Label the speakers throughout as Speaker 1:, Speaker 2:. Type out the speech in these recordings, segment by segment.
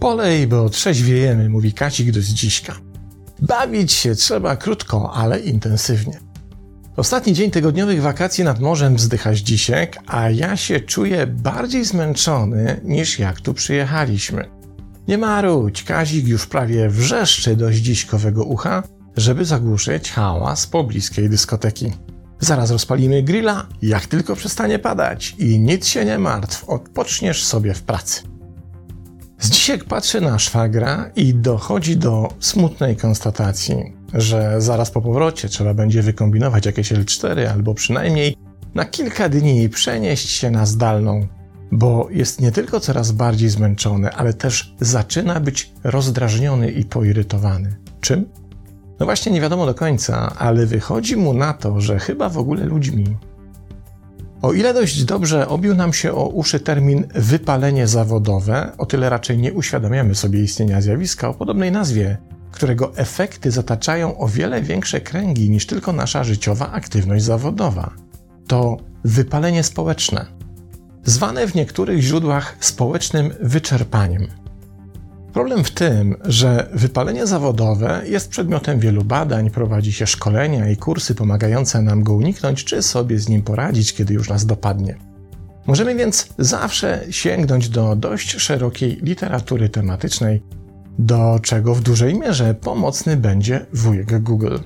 Speaker 1: Polej, bo trzeźwiejemy, mówi Kacik do Zdziśka. Bawić się trzeba krótko, ale intensywnie. Ostatni dzień tygodniowych wakacji nad morzem wzdycha Zdzisiek, a ja się czuję bardziej zmęczony niż jak tu przyjechaliśmy. Nie marudź, Kazik już prawie wrzeszczy do zdziśkowego ucha, żeby zagłuszyć hałas pobliskiej dyskoteki. Zaraz rozpalimy grilla, jak tylko przestanie padać i nic się nie martw, odpoczniesz sobie w pracy. Zdzisiek patrzy na szwagra i dochodzi do smutnej konstatacji, że zaraz po powrocie trzeba będzie wykombinować jakieś L4 albo przynajmniej na kilka dni przenieść się na zdalną, bo jest nie tylko coraz bardziej zmęczony, ale też zaczyna być rozdrażniony i poirytowany. Czym? No właśnie nie wiadomo do końca, ale wychodzi mu na to, że chyba w ogóle ludźmi. O ile dość dobrze obił nam się o uszy termin wypalenie zawodowe, o tyle raczej nie uświadamiamy sobie istnienia zjawiska o podobnej nazwie, którego efekty zataczają o wiele większe kręgi niż tylko nasza życiowa aktywność zawodowa. To wypalenie społeczne, zwane w niektórych źródłach społecznym wyczerpaniem. Problem w tym, że wypalenie zawodowe jest przedmiotem wielu badań, prowadzi się szkolenia i kursy pomagające nam go uniknąć, czy sobie z nim poradzić, kiedy już nas dopadnie. Możemy więc zawsze sięgnąć do dość szerokiej literatury tematycznej, do czego w dużej mierze pomocny będzie wujek Google.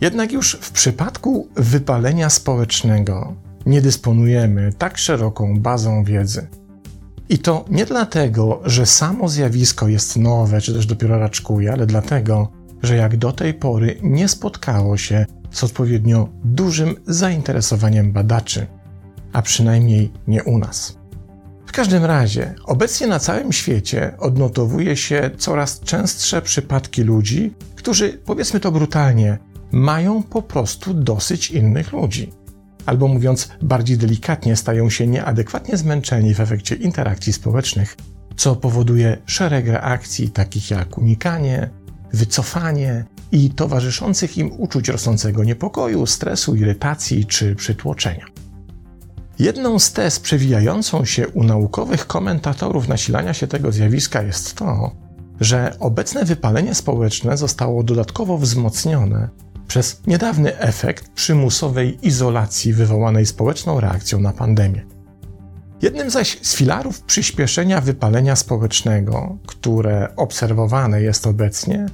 Speaker 1: Jednak już w przypadku wypalenia społecznego nie dysponujemy tak szeroką bazą wiedzy. I to nie dlatego, że samo zjawisko jest nowe, czy też dopiero raczkuje, ale dlatego, że jak do tej pory nie spotkało się z odpowiednio dużym zainteresowaniem badaczy, a przynajmniej nie u nas. W każdym razie, obecnie na całym świecie odnotowuje się coraz częstsze przypadki ludzi, którzy, powiedzmy to brutalnie, mają po prostu dosyć innych ludzi albo mówiąc bardziej delikatnie, stają się nieadekwatnie zmęczeni w efekcie interakcji społecznych, co powoduje szereg reakcji takich jak unikanie, wycofanie i towarzyszących im uczuć rosnącego niepokoju, stresu, irytacji czy przytłoczenia. Jedną z tez przewijającą się u naukowych komentatorów nasilania się tego zjawiska jest to, że obecne wypalenie społeczne zostało dodatkowo wzmocnione przez niedawny efekt przymusowej izolacji wywołanej społeczną reakcją na pandemię. Jednym zaś z filarów przyspieszenia wypalenia społecznego, które obserwowane jest obecnie,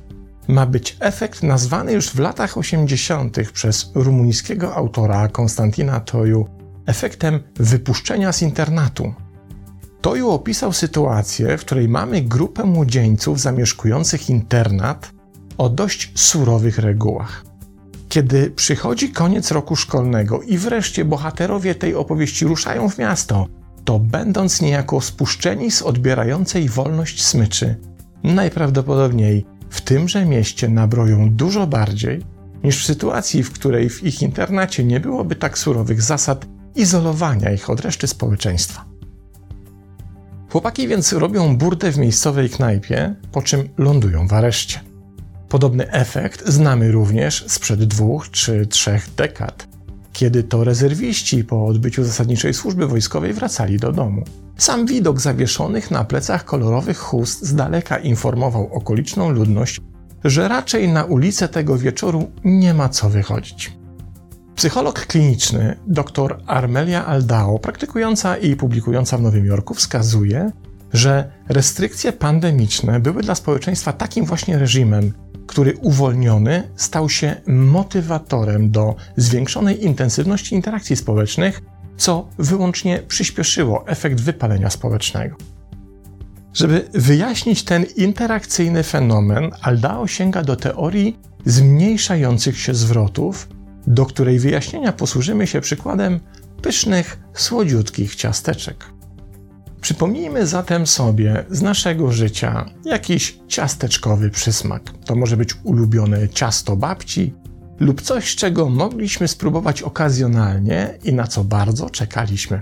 Speaker 1: ma być efekt nazwany już w latach 80. przez rumuńskiego autora Konstantina Toju efektem wypuszczenia z internatu. Toju opisał sytuację, w której mamy grupę młodzieńców zamieszkujących internat o dość surowych regułach. Kiedy przychodzi koniec roku szkolnego i wreszcie bohaterowie tej opowieści ruszają w miasto, to będąc niejako spuszczeni z odbierającej wolność smyczy, najprawdopodobniej w tymże mieście nabroją dużo bardziej niż w sytuacji, w której w ich internacie nie byłoby tak surowych zasad izolowania ich od reszty społeczeństwa. Chłopaki więc robią burdę w miejscowej knajpie, po czym lądują w areszcie. Podobny efekt znamy również sprzed dwóch czy trzech dekad, kiedy to rezerwiści po odbyciu zasadniczej służby wojskowej wracali do domu. Sam widok zawieszonych na plecach kolorowych chust z daleka informował okoliczną ludność, że raczej na ulicę tego wieczoru nie ma co wychodzić. Psycholog kliniczny dr Armelia Aldao, praktykująca i publikująca w Nowym Jorku, wskazuje, że restrykcje pandemiczne były dla społeczeństwa takim właśnie reżimem, który uwolniony stał się motywatorem do zwiększonej intensywności interakcji społecznych, co wyłącznie przyspieszyło efekt wypalenia społecznego. Żeby wyjaśnić ten interakcyjny fenomen, Aldao sięga do teorii zmniejszających się zwrotów, do której wyjaśnienia posłużymy się przykładem pysznych, słodziutkich ciasteczek. Przypomnijmy zatem sobie z naszego życia jakiś ciasteczkowy przysmak. To może być ulubione ciasto babci lub coś, czego mogliśmy spróbować okazjonalnie i na co bardzo czekaliśmy.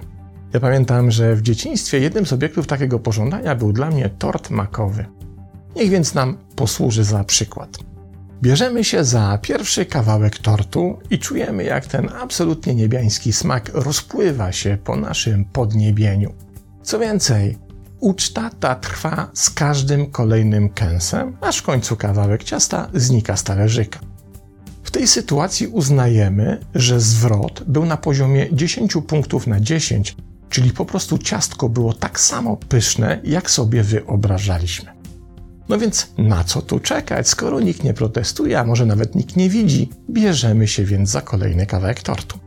Speaker 1: Ja pamiętam, że w dzieciństwie jednym z obiektów takiego pożądania był dla mnie tort makowy. Niech więc nam posłuży za przykład. Bierzemy się za pierwszy kawałek tortu i czujemy, jak ten absolutnie niebiański smak rozpływa się po naszym podniebieniu. Co więcej, uczta ta trwa z każdym kolejnym kęsem, aż w końcu kawałek ciasta znika z talerzyka. W tej sytuacji uznajemy, że zwrot był na poziomie 10 punktów na 10, czyli po prostu ciastko było tak samo pyszne, jak sobie wyobrażaliśmy. No więc na co tu czekać, skoro nikt nie protestuje, a może nawet nikt nie widzi? Bierzemy się więc za kolejny kawałek tortu.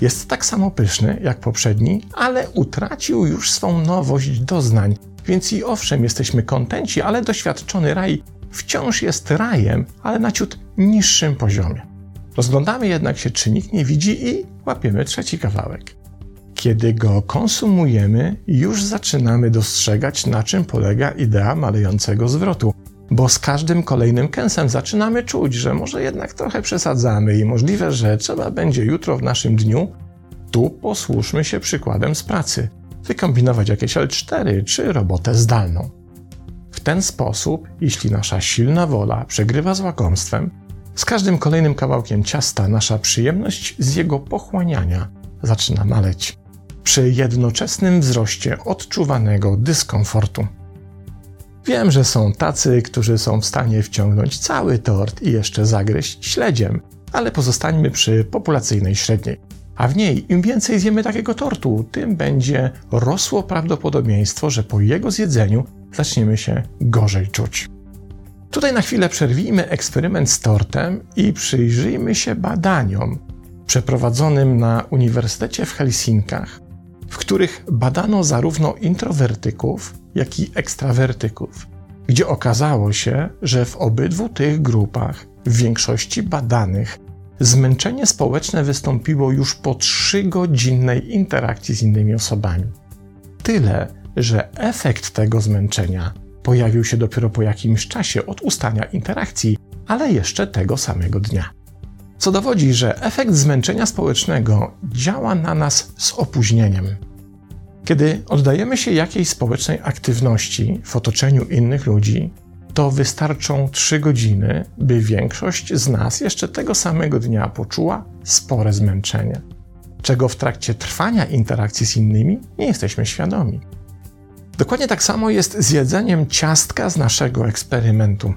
Speaker 1: Jest tak samo pyszny jak poprzedni, ale utracił już swą nowość doznań, więc i owszem, jesteśmy kontenci, ale doświadczony raj wciąż jest rajem, ale na ciut niższym poziomie. Rozglądamy jednak się, czy nikt nie widzi i łapiemy trzeci kawałek. Kiedy go konsumujemy, już zaczynamy dostrzegać, na czym polega idea malejącego zwrotu, bo z każdym kolejnym kęsem zaczynamy czuć, że może jednak trochę przesadzamy i możliwe, że trzeba będzie jutro w naszym dniu, tu posłuszmy się przykładem z pracy, wykombinować jakieś L4 czy robotę zdalną. W ten sposób, jeśli nasza silna wola przegrywa z łakomstwem, z każdym kolejnym kawałkiem ciasta nasza przyjemność z jego pochłaniania zaczyna maleć przy jednoczesnym wzroście odczuwanego dyskomfortu. Wiem, że są tacy, którzy są w stanie wciągnąć cały tort i jeszcze zagryźć śledziem, ale pozostańmy przy populacyjnej średniej. A w niej im więcej zjemy takiego tortu, tym będzie rosło prawdopodobieństwo, że po jego zjedzeniu zaczniemy się gorzej czuć. Tutaj na chwilę przerwijmy eksperyment z tortem i przyjrzyjmy się badaniom przeprowadzonym na Uniwersytecie w Helsinkach w których badano zarówno introwertyków, jak i ekstrawertyków, gdzie okazało się, że w obydwu tych grupach, w większości badanych, zmęczenie społeczne wystąpiło już po trzygodzinnej interakcji z innymi osobami. Tyle, że efekt tego zmęczenia pojawił się dopiero po jakimś czasie od ustania interakcji, ale jeszcze tego samego dnia. Co dowodzi, że efekt zmęczenia społecznego działa na nas z opóźnieniem. Kiedy oddajemy się jakiejś społecznej aktywności w otoczeniu innych ludzi, to wystarczą 3 godziny, by większość z nas jeszcze tego samego dnia poczuła spore zmęczenie, czego w trakcie trwania interakcji z innymi nie jesteśmy świadomi. Dokładnie tak samo jest z jedzeniem ciastka z naszego eksperymentu.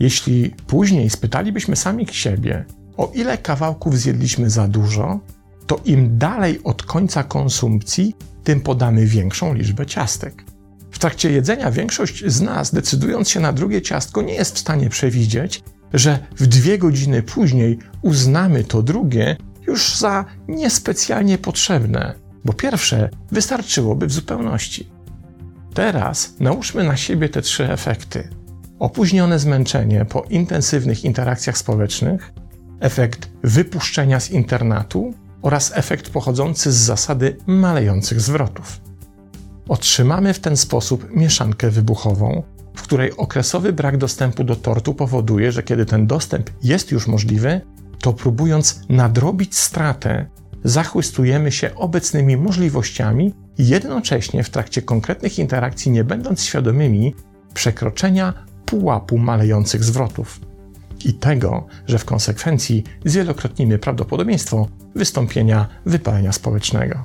Speaker 1: Jeśli później spytalibyśmy sami siebie, o ile kawałków zjedliśmy za dużo, to im dalej od końca konsumpcji, tym podamy większą liczbę ciastek. W trakcie jedzenia większość z nas, decydując się na drugie ciastko, nie jest w stanie przewidzieć, że w dwie godziny później uznamy to drugie już za niespecjalnie potrzebne, bo pierwsze wystarczyłoby w zupełności. Teraz nałóżmy na siebie te trzy efekty: opóźnione zmęczenie po intensywnych interakcjach społecznych, efekt wypuszczenia z internatu oraz efekt pochodzący z zasady malejących zwrotów. Otrzymamy w ten sposób mieszankę wybuchową, w której okresowy brak dostępu do tortu powoduje, że kiedy ten dostęp jest już możliwy, to próbując nadrobić stratę, zachłystujemy się obecnymi możliwościami, jednocześnie w trakcie konkretnych interakcji nie będąc świadomymi przekroczenia pułapu malejących zwrotów i tego, że w konsekwencji zwielokrotnimy prawdopodobieństwo wystąpienia wypalenia społecznego.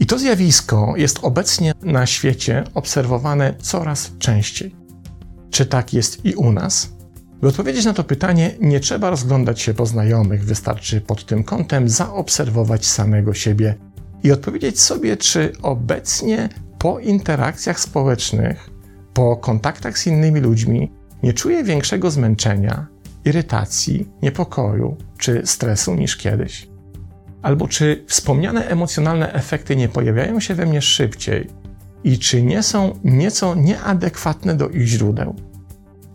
Speaker 1: I to zjawisko jest obecnie na świecie obserwowane coraz częściej. Czy tak jest i u nas? By odpowiedzieć na to pytanie, nie trzeba rozglądać się po znajomych, wystarczy pod tym kątem zaobserwować samego siebie i odpowiedzieć sobie, czy obecnie po interakcjach społecznych, po kontaktach z innymi ludźmi, nie czuję większego zmęczenia, irytacji, niepokoju czy stresu niż kiedyś? Albo czy wspomniane emocjonalne efekty nie pojawiają się we mnie szybciej i czy nie są nieco nieadekwatne do ich źródeł?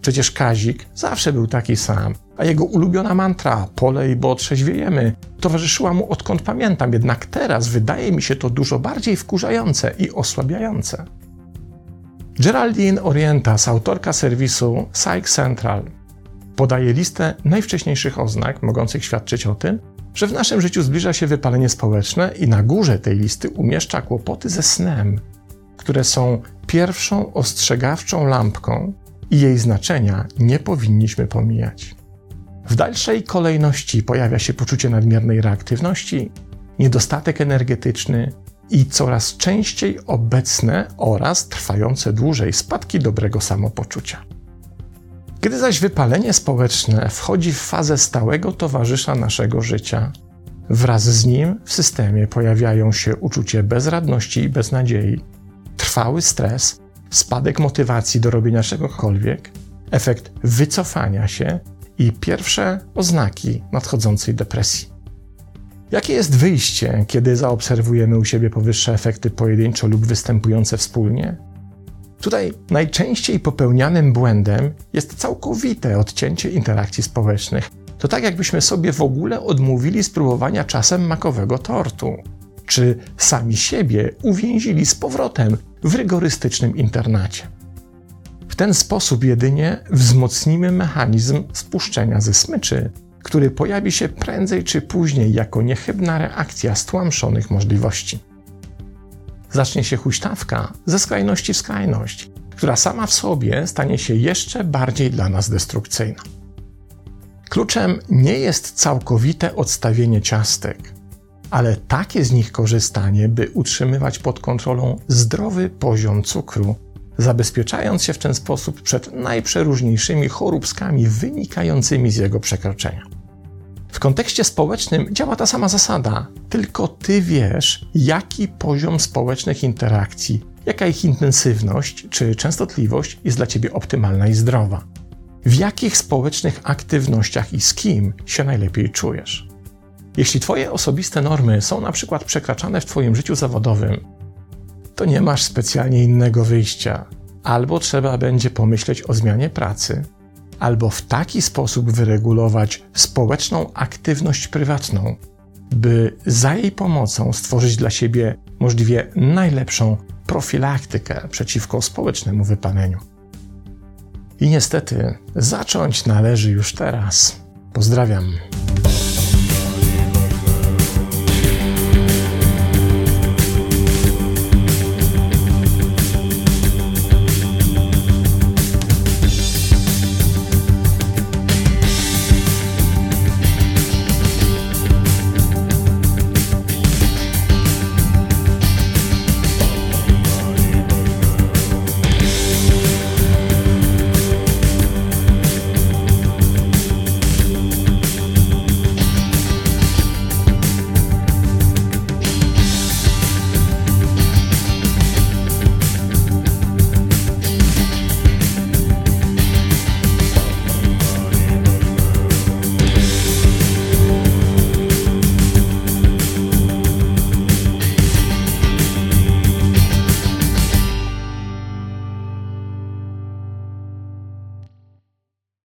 Speaker 1: Przecież Kazik zawsze był taki sam, a jego ulubiona mantra polej, bo trzeźwiejemy towarzyszyła mu odkąd pamiętam, jednak teraz wydaje mi się to dużo bardziej wkurzające i osłabiające. Geraldine Orientas, autorka serwisu Psych Central, podaje listę najwcześniejszych oznak mogących świadczyć o tym, że w naszym życiu zbliża się wypalenie społeczne i na górze tej listy umieszcza kłopoty ze snem, które są pierwszą ostrzegawczą lampką, i jej znaczenia nie powinniśmy pomijać. W dalszej kolejności pojawia się poczucie nadmiernej reaktywności, niedostatek energetyczny i coraz częściej obecne oraz trwające dłużej spadki dobrego samopoczucia. Gdy zaś wypalenie społeczne wchodzi w fazę stałego towarzysza naszego życia, wraz z nim w systemie pojawiają się uczucie bezradności i beznadziei, trwały stres, spadek motywacji do robienia czegokolwiek, efekt wycofania się i pierwsze oznaki nadchodzącej depresji. Jakie jest wyjście, kiedy zaobserwujemy u siebie powyższe efekty pojedynczo lub występujące wspólnie? Tutaj najczęściej popełnianym błędem jest całkowite odcięcie interakcji społecznych. To tak, jakbyśmy sobie w ogóle odmówili spróbowania czasem makowego tortu, czy sami siebie uwięzili z powrotem w rygorystycznym internacie. W ten sposób jedynie wzmocnimy mechanizm spuszczenia ze smyczy, który pojawi się prędzej czy później jako niechybna reakcja stłamszonych możliwości. Zacznie się huśtawka ze skrajności w skrajność, która sama w sobie stanie się jeszcze bardziej dla nas destrukcyjna. Kluczem nie jest całkowite odstawienie ciastek, ale takie z nich korzystanie, by utrzymywać pod kontrolą zdrowy poziom cukru, zabezpieczając się w ten sposób przed najprzeróżniejszymi choróbskami wynikającymi z jego przekroczenia. W kontekście społecznym działa ta sama zasada, tylko ty wiesz, jaki poziom społecznych interakcji, jaka ich intensywność czy częstotliwość jest dla ciebie optymalna i zdrowa. W jakich społecznych aktywnościach i z kim się najlepiej czujesz. Jeśli Twoje osobiste normy są na przykład przekraczane w Twoim życiu zawodowym, to nie masz specjalnie innego wyjścia. Albo trzeba będzie pomyśleć o zmianie pracy, albo w taki sposób wyregulować społeczną aktywność prywatną, by za jej pomocą stworzyć dla siebie możliwie najlepszą profilaktykę przeciwko społecznemu wypaleniu. I niestety zacząć należy już teraz. Pozdrawiam.